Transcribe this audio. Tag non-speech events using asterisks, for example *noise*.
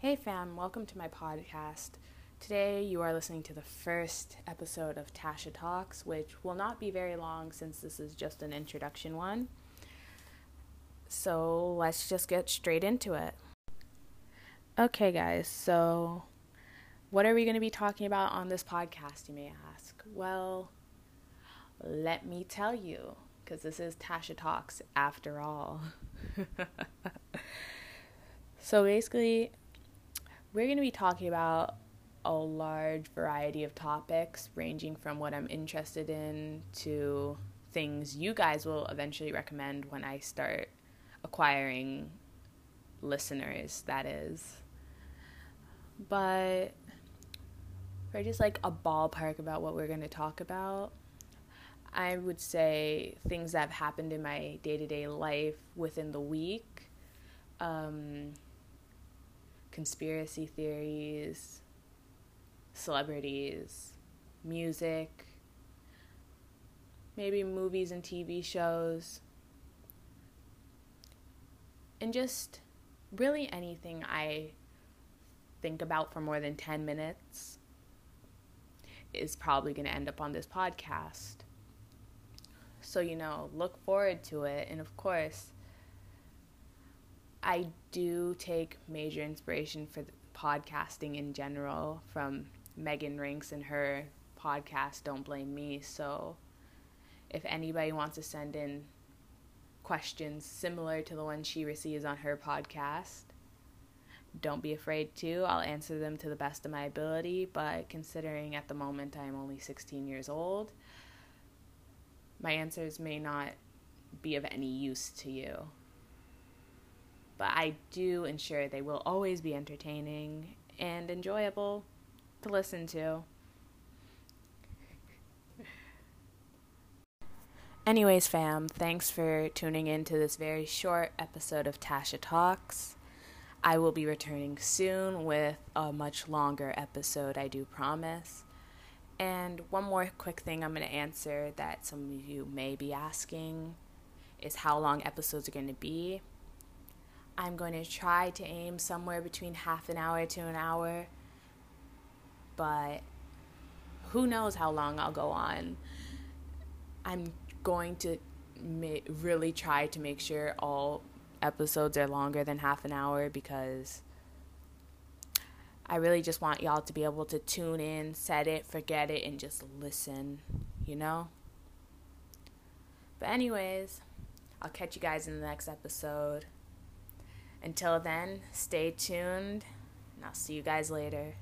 Hey fam, welcome to my podcast. Today you are listening to the first episode of Tasha Talks, which will not be very long since this is just an introduction one. So let's just get straight into it. Okay, guys, so what are we going to be talking about on this podcast, you may ask? Well, let me tell you, because this is Tasha Talks after all. *laughs* so basically, we're going to be talking about a large variety of topics, ranging from what I'm interested in to things you guys will eventually recommend when I start acquiring listeners, that is. But for just like a ballpark about what we're going to talk about, I would say things that have happened in my day to day life within the week. Um, conspiracy theories, celebrities, music, maybe movies and TV shows, and just really anything I think about for more than 10 minutes is probably going to end up on this podcast. So, you know, look forward to it. And of course, I do take major inspiration for podcasting in general from Megan Rienks and her podcast, Don't Blame Me. So if anybody wants to send in questions similar to the ones she receives on her podcast, don't be afraid to. I'll answer them to the best of my ability, but considering at the moment I am only 16 years old, my answers may not be of any use to you but I do ensure they will always be entertaining and enjoyable to listen to. Anyways, fam, thanks for tuning in to this very short episode of Tasha Talks. I will be returning soon with a much longer episode, I do promise. And one more quick thing I'm going to answer that some of you may be asking is how long episodes are going to be. I'm going to try to aim somewhere between half an hour to an hour, but who knows how long I'll go on. I'm going to ma- really try to make sure all episodes are longer than half an hour because I really just want y'all to be able to tune in, set it, forget it, and just listen, you know? But, anyways, I'll catch you guys in the next episode. Until then, stay tuned, and I'll see you guys later.